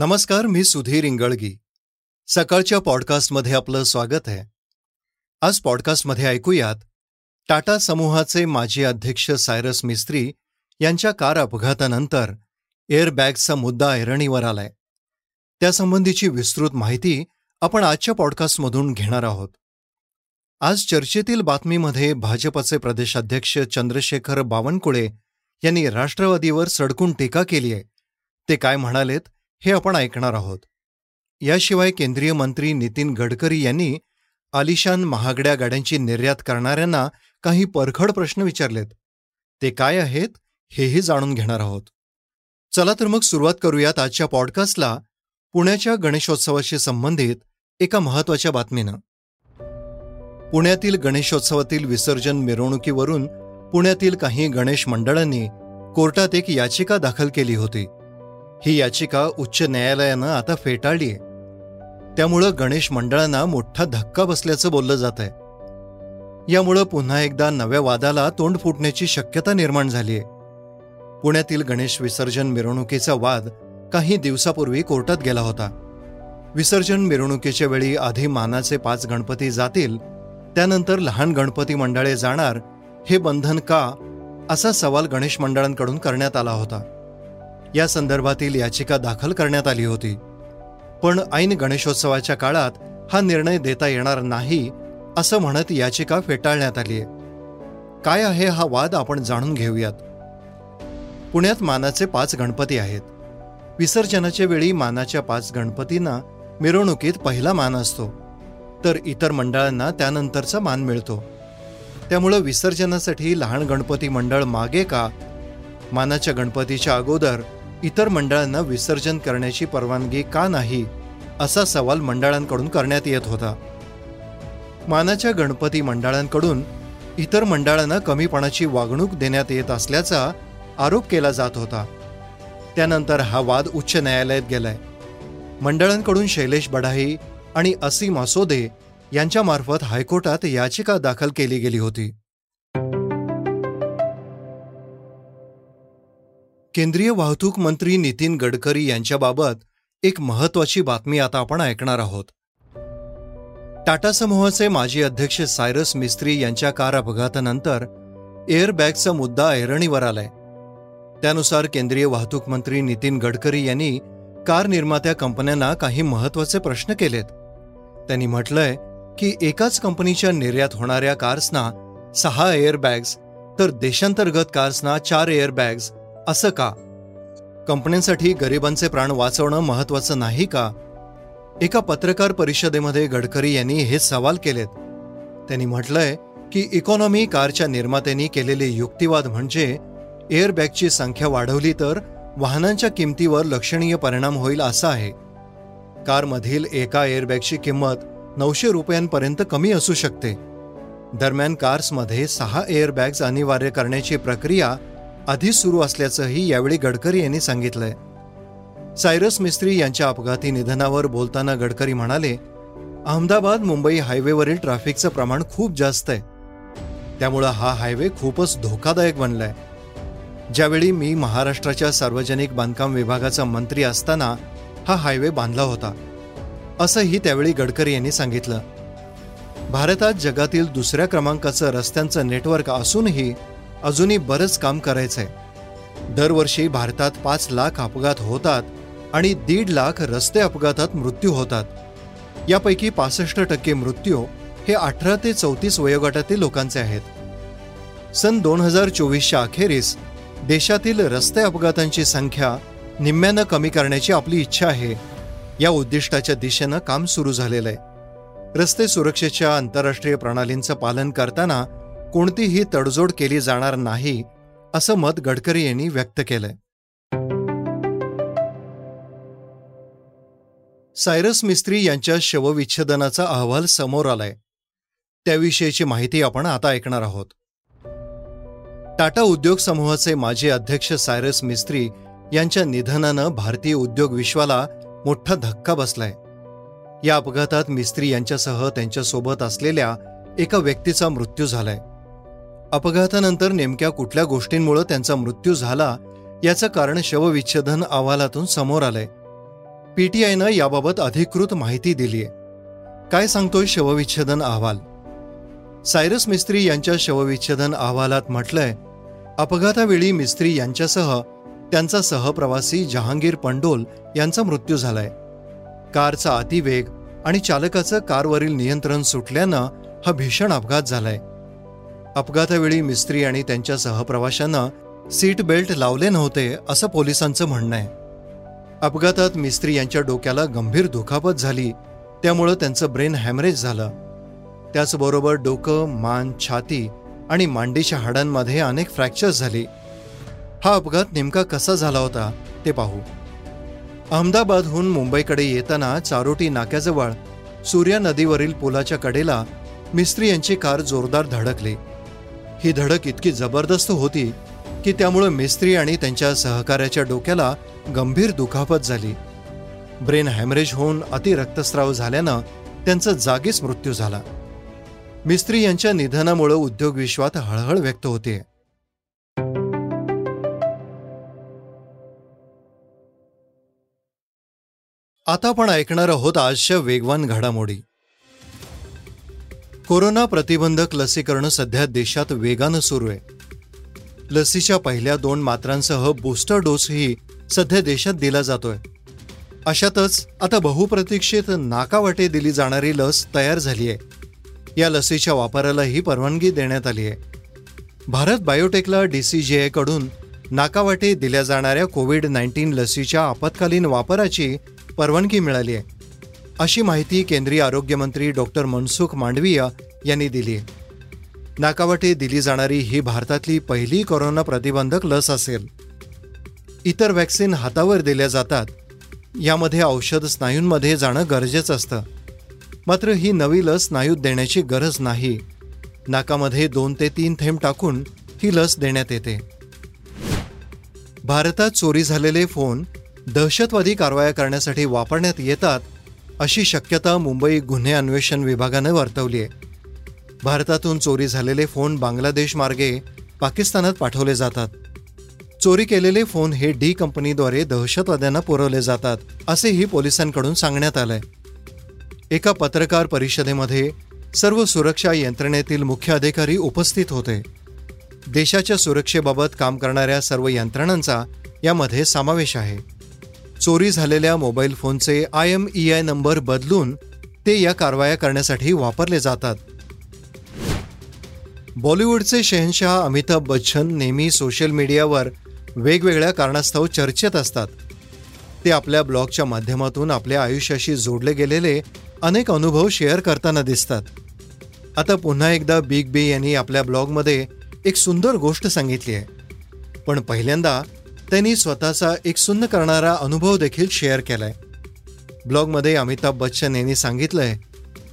नमस्कार मी सुधीर इंगळगी. सकाळच्या पॉडकास्टमध्ये आपलं स्वागत आहे. आज पॉडकास्टमध्ये ऐकूयात टाटा समूहाचे माजी अध्यक्ष सायरस मिस्त्री यांच्या कार अपघातानंतर एअरबॅगचा मुद्दा ऐरणीवर आलाय. त्यासंबंधीची विस्तृत माहिती आपण आजच्या पॉडकास्टमधून घेणार आहोत. आज चर्चेतील बातमीमध्ये भाजपचे प्रदेशाध्यक्ष चंद्रशेखर बावनकुळे यांनी राष्ट्रवादीवर सडकून टीका केली आहे ते काय म्हणालेत? हे आपण ऐकणार आहोत. याशिवाय केंद्रीय मंत्री नितीन गडकरी यांनी आलिशान महागड्या गाड्यांची निर्यात करणाऱ्यांना काही परखड प्रश्न विचारलेत. ते काय आहेत हेही जाणून घेणार आहोत. चला तर मग सुरुवात करूयात आजच्या पॉडकास्टला पुण्याच्या गणेशोत्सवाशी संबंधित एका महत्त्वाच्या बातमीनं. पुण्यातील गणेशोत्सवातील विसर्जन मिरवणुकीवरून पुण्यातील काही गणेश मंडळांनी कोर्टात एक याचिका दाखल केली होती. ही याचिका उच्च न्यायालयानं आता फेटाळली आहे. त्यामुळं गणेश मंडळांना मोठा धक्का बसल्याचं बोललं जात आहे यामुळं पुन्हा एकदा नव्या वादाला तोंड फुटण्याची शक्यता निर्माण झाली आहे. पुण्यातील गणेश विसर्जन मिरवणुकीचा वाद काही दिवसापूर्वी कोर्टात गेला होता. विसर्जन मिरवणुकीच्या वेळी आधी मानाचे पाच गणपती जातील त्यानंतर लहान गणपती मंडळे जाणार हे बंधन का असा सवाल गणेश मंडळांकडून करण्यात आला होता. या संदर्भातील याचिका दाखल करण्यात आली होती. पण ऐन गणेशोत्सवाच्या काळात हा निर्णय देता येणार नाही असं म्हणत याचिका फेटाळण्यात आली आहे. काय आहे हा वाद आपण जाणून घेऊयात. पुण्यात मानाचे पाच गणपती आहेत. विसर्जनाच्या वेळी मानाच्या पाच गणपतींना मिरवणुकीत पहिला मान असतो. तर इतर मंडळांना त्यानंतरचा मान मिळतो. त्यामुळं विसर्जनासाठी लहान गणपती मंडळ मागे का? मानाच्या गणपतीच्या अगोदर इतर मंडळांना विसर्जन करण्याची परवानगी का नाही असा सवाल मंडळांकडून करण्यात येत होता. मानाच्या गणपती मंडळांकडून इतर मंडळांना कमीपणाची वागणूक देण्यात येत असल्याचा आरोप केला जात होता. त्यानंतर हा वाद उच्च न्यायालयात गेलाय. मंडळांकडून शैलेश बढाई आणि असीम असोदे यांच्यामार्फत हायकोर्टात याचिका दाखल केली गेली होती. केंद्रीय वाहतूक मंत्री नितीन गडकरी यांच्याबाबत एक महत्वाची बातमी आता आपण ऐकणार आहोत. टाटा समूहाचे माजी अध्यक्ष सायरस मिस्त्री यांच्या कार अपघातानंतर एअरबॅगचा मुद्दा ऐरणीवर आलाय. त्यानुसार केंद्रीय वाहतूक मंत्री नितीन गडकरी यांनी कार निर्मात्या कंपन्यांना काही महत्त्वाचे प्रश्न केलेत. त्यांनी म्हटलंय की एकाच कंपनीच्या निर्यात होणाऱ्या कार्सना सहा एअरबॅग्स तर देशांतर्गत कार्सना चार एअरबॅग्स असं का? कंपन्यांसाठी गरिबांचे प्राण वाचवणं महत्वाचं नाही का? एका पत्रकार परिषदेमध्ये गडकरी यांनी हे सवाल केलेत. त्यांनी म्हटलंय की इकॉनॉमी कारच्या निर्मात्यांनी केलेले युक्तिवाद म्हणजे एअरबॅगची संख्या वाढवली तर वाहनांच्या किमतीवर लक्षणीय परिणाम होईल असा आहे. कारमधील एका एअरबॅगची किंमत नऊशे रुपयांपर्यंत कमी असू शकते. दरम्यान कार्समध्ये सहा एअरबॅग्स अनिवार्य करण्याची प्रक्रिया आधीच सुरू असल्याचंही यावेळी गडकरी यांनी सांगितलंय. सायरस मिस्त्री यांच्या अपघाती निधनावर बोलताना गडकरी म्हणाले अहमदाबाद मुंबई हायवेवरील ट्रॅफिकचं प्रमाण खूप जास्त आहे. त्यामुळं हा हायवे खूपच धोकादायक बनलाय. ज्यावेळी मी महाराष्ट्राच्या सार्वजनिक बांधकाम विभागाचा मंत्री असताना हा हायवे बांधला होता. असंही त्यावेळी गडकरी यांनी सांगितलं. भारतात जगातील दुसऱ्या क्रमांकाचं रस्त्यांचं नेटवर्क असूनही अजूनही बरंच काम करायचंय. दरवर्षी भारतात पाच लाख अपघात होतात आणि दीड लाख रस्ते अपघातात मृत्यू होतात. यापैकी पासष्ट टक्के मृत्यू हे अठरा ते चौतीस वयोगटातील लोकांचे आहेत. सन दोन हजार चोवीसच्या अखेरीस देशातील रस्ते अपघातांची संख्या निम्म्यानं कमी करण्याची आपली इच्छा आहे. या उद्दिष्टाच्या दिशेनं काम सुरू झालेलं आहे. रस्ते सुरक्षेच्या आंतरराष्ट्रीय प्रणालींचं पालन करताना कोणतीही तडजोड केली जाणार नाही असं मत गडकरी यांनी व्यक्त केलंय. सायरस मिस्त्री यांच्या शवविच्छेदनाचा अहवाल समोर आलाय. त्याविषयीची माहिती आपण आता ऐकणार आहोत. टाटा उद्योग समूहाचे माजी अध्यक्ष सायरस मिस्त्री यांच्या निधनानं भारतीय उद्योग विश्वाला मोठा धक्का बसलाय. या अपघातात मिस्त्री यांच्यासह त्यांच्यासोबत असलेल्या एका व्यक्तीचा मृत्यू झालाय. अपघातानंतर नेमक्या कुठल्या गोष्टींमुळे त्यांचा मृत्यू झाला याचं कारण शवविच्छेदन अहवालातून समोर आलंय. पीटीआयनं याबाबत अधिकृत माहिती दिलीय. काय सांगतोय शवविच्छेदन अहवाल? सायरस मिस्त्री यांच्या शवविच्छेदन अहवालात म्हटलंय अपघातावेळी मिस्त्री यांच्यासह त्यांचा सहप्रवासी जहांगीर पंडोल यांचा मृत्यू झालाय. कारचा अतिवेग आणि चालकाचं कारवरील नियंत्रण सुटल्यानं हा भीषण अपघात झालाय. अपघातावेळी मिस्त्री आणि त्यांच्या सहप्रवाशांना सीट बेल्ट लावले नव्हते असं पोलिसांचं म्हणणं आहे. अपघातात मिस्त्री यांच्या डोक्याला गंभीर दुखापत झाली त्यामुळं त्यांचं ब्रेन हॅमरेज झालं. त्याचबरोबर डोकं मान छाती आणि मांडीच्या हाडांमध्ये अनेक फ्रॅक्चर्स झाली. हा अपघात नेमका कसा झाला होता ते पाहू. अहमदाबादहून मुंबईकडे येताना चारोटी नाक्याजवळ सूर्या नदीवरील पुलाच्या कडेला मिस्त्री यांची कार जोरदार धडकली. ही धडक इतकी जबरदस्त होती की त्यामुळे मिस्त्री आणि त्यांच्या सहकाऱ्याच्या डोक्याला गंभीर दुखापत झाली. ब्रेन हॅमरेज होऊन अतिरक्तस्राव झाल्यानं त्यांचा जागीच मृत्यू झाला. मिस्त्री यांच्या निधनामुळे उद्योग विश्वात हळहळ व्यक्त होते. आता आपण ऐकणार आहोत आजच्या वेगवान घडामोडी. कोरोना प्रतिबंधक लसीकरण सध्या देशात वेगानं सुरू आहे. लसीच्या पहिल्या दोन मात्रांसह बूस्टर डोसही सध्या देशात दिला जातोय. अशातच आता बहुप्रतीक्षित नाकावाटे दिली जाणारी लस तयार झाली आहे. या लसीच्या वापरालाही परवानगी देण्यात आली आहे. भारत बायोटेकला डीसीजीआयकडून नाकावाटे दिल्या जाणाऱ्या कोविड नाईन्टीन लसीच्या आपत्कालीन वापराची परवानगी मिळाली आहे. अशी माहिती केंद्रीय आरोग्यमंत्री डॉक्टर मनसुख मांडविया यांनी दिली. नाकावटी दिली जाणारी ही भारतातली पहिली कोरोना प्रतिबंधक लस असेल. इतर वॅक्सिन हातावर दिल्या जातात. यामध्ये औषध स्नायूंमध्ये जाणं गरजेचं असतं. मात्र ही नवी लस स्नायूत देण्याची गरज नाही. नाकामध्ये दोन ते तीन थेंब टाकून ही लस देण्यात येते. भारतात चोरी झालेले फोन दहशतवादी कारवाया करण्यासाठी वापरण्यात येतात अशी शक्यता मुंबई गुन्हे अन्वेषण विभागानं वर्तवली आहे. भारतातून चोरी झालेले फोन बांगलादेश मार्गे पाकिस्तानात पाठवले जातात. चोरी केलेले फोन हे डी कंपनीद्वारे दहशतवाद्यांना पुरवले जातात असेही पोलिसांकडून सांगण्यात आलंय. एका पत्रकार परिषदेमध्ये सर्व सुरक्षा यंत्रणेतील मुख्य अधिकारी उपस्थित होते. देशाच्या सुरक्षेबाबत काम करणाऱ्या सर्व यंत्रणांचा यामध्ये समावेश आहे. चोरी झालेल्या मोबाईल फोनचे I M E I number बदलून ते या कारवाया करण्यासाठी वापरले जातात. बॉलिवूडचे शहनशाह अमिताभ बच्चन नेहमी सोशल मीडियावर वेगवेगळ्या कारणास्तव चर्चेत असतात. ते आपल्या ब्लॉगच्या माध्यमातून आपल्या आयुष्याशी जोडले गेलेले अनेक अनुभव शेअर करताना दिसतात. आता पुन्हा एकदा बिग बी यांनी आपल्या ब्लॉगमध्ये एक सुंदर गोष्ट सांगितली आहे. पण पहिल्यांदा त्यांनी स्वतःचा एक सुन्न करणारा अनुभव देखील शेअर केलाय. ब्लॉगमध्ये अमिताभ बच्चन यांनी सांगितलंय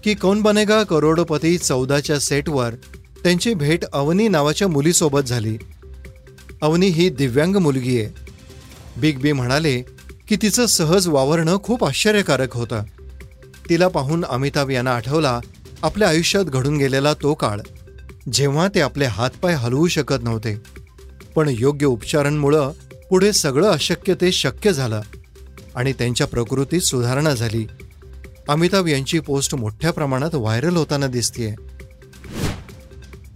की कौन बनेगा करोडोपती चौदाच्या सेटवर त्यांची भेट अवनी नावाच्या मुलीसोबत झाली. अवनी ही दिव्यांग मुलगी आहे. बिग बी म्हणाले की तिचं सहज वावरणं खूप आश्चर्यकारक होतं. तिला पाहून अमिताभ यांना आठवला आपल्या आयुष्यात घडून गेलेला तो काळ. जेव्हा ते आपले हातपाय हलवू शकत नव्हते. पण योग्य उपचारांमुळं पुढे सगळं अशक्य ते शक्य झालं आणि त्यांच्या प्रकृतीत सुधारणा झाली. अमिताभ यांची पोस्ट मोठ्या प्रमाणात व्हायरल होताना दिसतीये.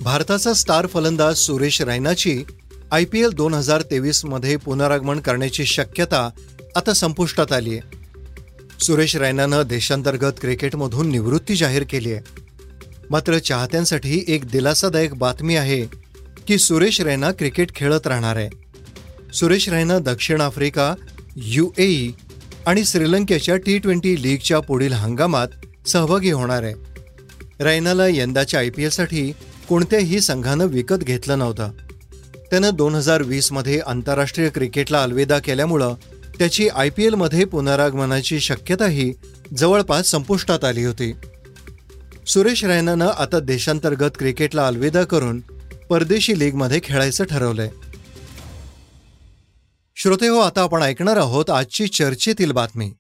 भारताचा स्टार फलंदाज सुरेश रैनाची आय पी एल दोन हजार तेवीसमध्ये पुनरागमन करण्याची शक्यता आता संपुष्टात आली आहे सुरेश रैनानं देशांतर्गत क्रिकेटमधून निवृत्ती जाहीर केली आहे मात्र चाहत्यांसाठी एक दिलासादायक बातमी आहे की सुरेश रैना क्रिकेट खेळत राहणार आहे. सुरेश रायना दक्षिण आफ्रिका युएई आणि श्रीलंकेच्या टी ट्वेंटी लीगच्या पुढील हंगामात सहभागी होणार आहे. रायनाला यंदाच्या आय पी एलसाठी कोणत्याही संघानं विकत घेतलं नव्हतं. त्यानं दोन हजार वीसमध्ये आंतरराष्ट्रीय क्रिकेटला अलविदा केल्यामुळं त्याची आय पी एलमध्ये पुनरागमनाची शक्यताही जवळपास संपुष्टात आली होती. सुरेश रैनानं आता देशांतर्गत क्रिकेटला अलविदा करून परदेशी लीगमध्ये खेळायचं ठरवलंय. श्रोते हो आता आपण ऐकणार आहोत आजची चर्चेतील बातमी.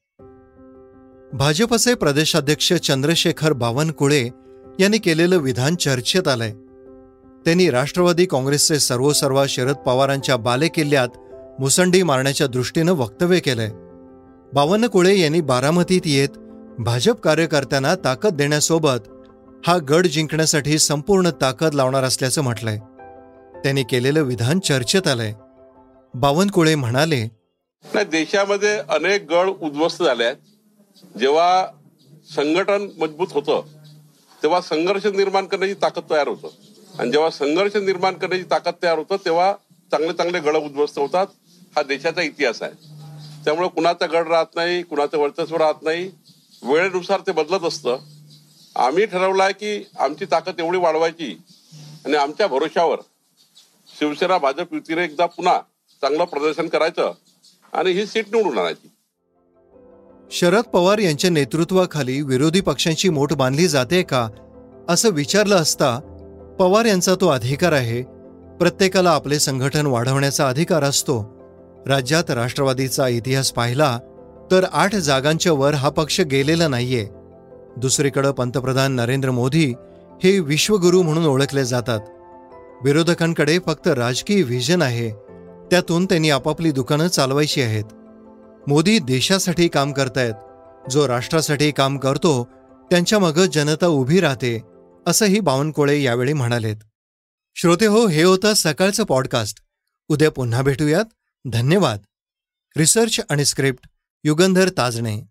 भाजपचे प्रदेशाध्यक्ष चंद्रशेखर बावनकुळे यांनी केलेलं विधान चर्चेत आलंय. त्यांनी राष्ट्रवादी काँग्रेसचे सर्वसर्वा शरद पवारांच्या बालेकिल्ल्यात मुसंडी मारण्याच्या दृष्टीनं वक्तव्य केलंय. बावनकुळे यांनी बारामतीत येत भाजप कार्यकर्त्यांना ताकद देण्यासोबत हा गड जिंकण्यासाठी संपूर्ण ताकद लावणार असल्याचं म्हटलंय. त्यांनी केलेलं विधान चर्चेत आलंय. बावनकुळे म्हणाले नाही देशामध्ये अनेक गड उद्ध्वस्त झाले आहेत. जेव्हा संघटन मजबूत होतं तेव्हा संघर्ष निर्माण करण्याची ताकद तयार होतं. आणि जेव्हा संघर्ष निर्माण करण्याची ताकद तयार होतं तेव्हा चांगले चांगले गड उद्ध्वस्त होतात. हा देशाचा इतिहास आहे. त्यामुळे कुणाचा गड राहत नाही कुणाचं वर्चस्व राहत नाही. वेळेनुसार ते बदलत असतं. आम्ही ठरवलं आहे की आमची ताकद एवढी वाढवायची. आणि आमच्या भरोशावर शिवसेना भाजप युतीने एकदा पुन्हा चांगलं प्रदर्शन करायचं आणि ही सीट निवडून आणायची. शरद पवार यांच्या नेतृत्वाखाली विरोधी पक्षांची मोठ बांधली जाते का असं विचारलं असता पवार यांचा तो अधिकार आहे. प्रत्येकाला आपले संघटन वाढवण्याचा अधिकार असतो. राज्यात राष्ट्रवादीचा इतिहास पाहिला तर आठ जागांच्या वर हा पक्ष गेलेला नाहीये. दुसरीकडं पंतप्रधान नरेंद्र मोदी हे विश्वगुरू म्हणून ओळखले जातात. विरोधकांकडे फक्त राजकीय व्हिजन आहे. त्यातून त्यांनी आपापली दुकानं चालवायची आहेत. मोदी देशासाठी काम करतायत. जो राष्ट्रासाठी काम करतो त्यांच्या मग जनता उभी राहते असंही बावनकुळे यावेळी म्हणालेत. श्रोते हो हे होतं सकाळचं पॉडकास्ट. उद्या पुन्हा भेटूयात. धन्यवाद. रिसर्च आणि स्क्रिप्ट युगंधर ताजणे.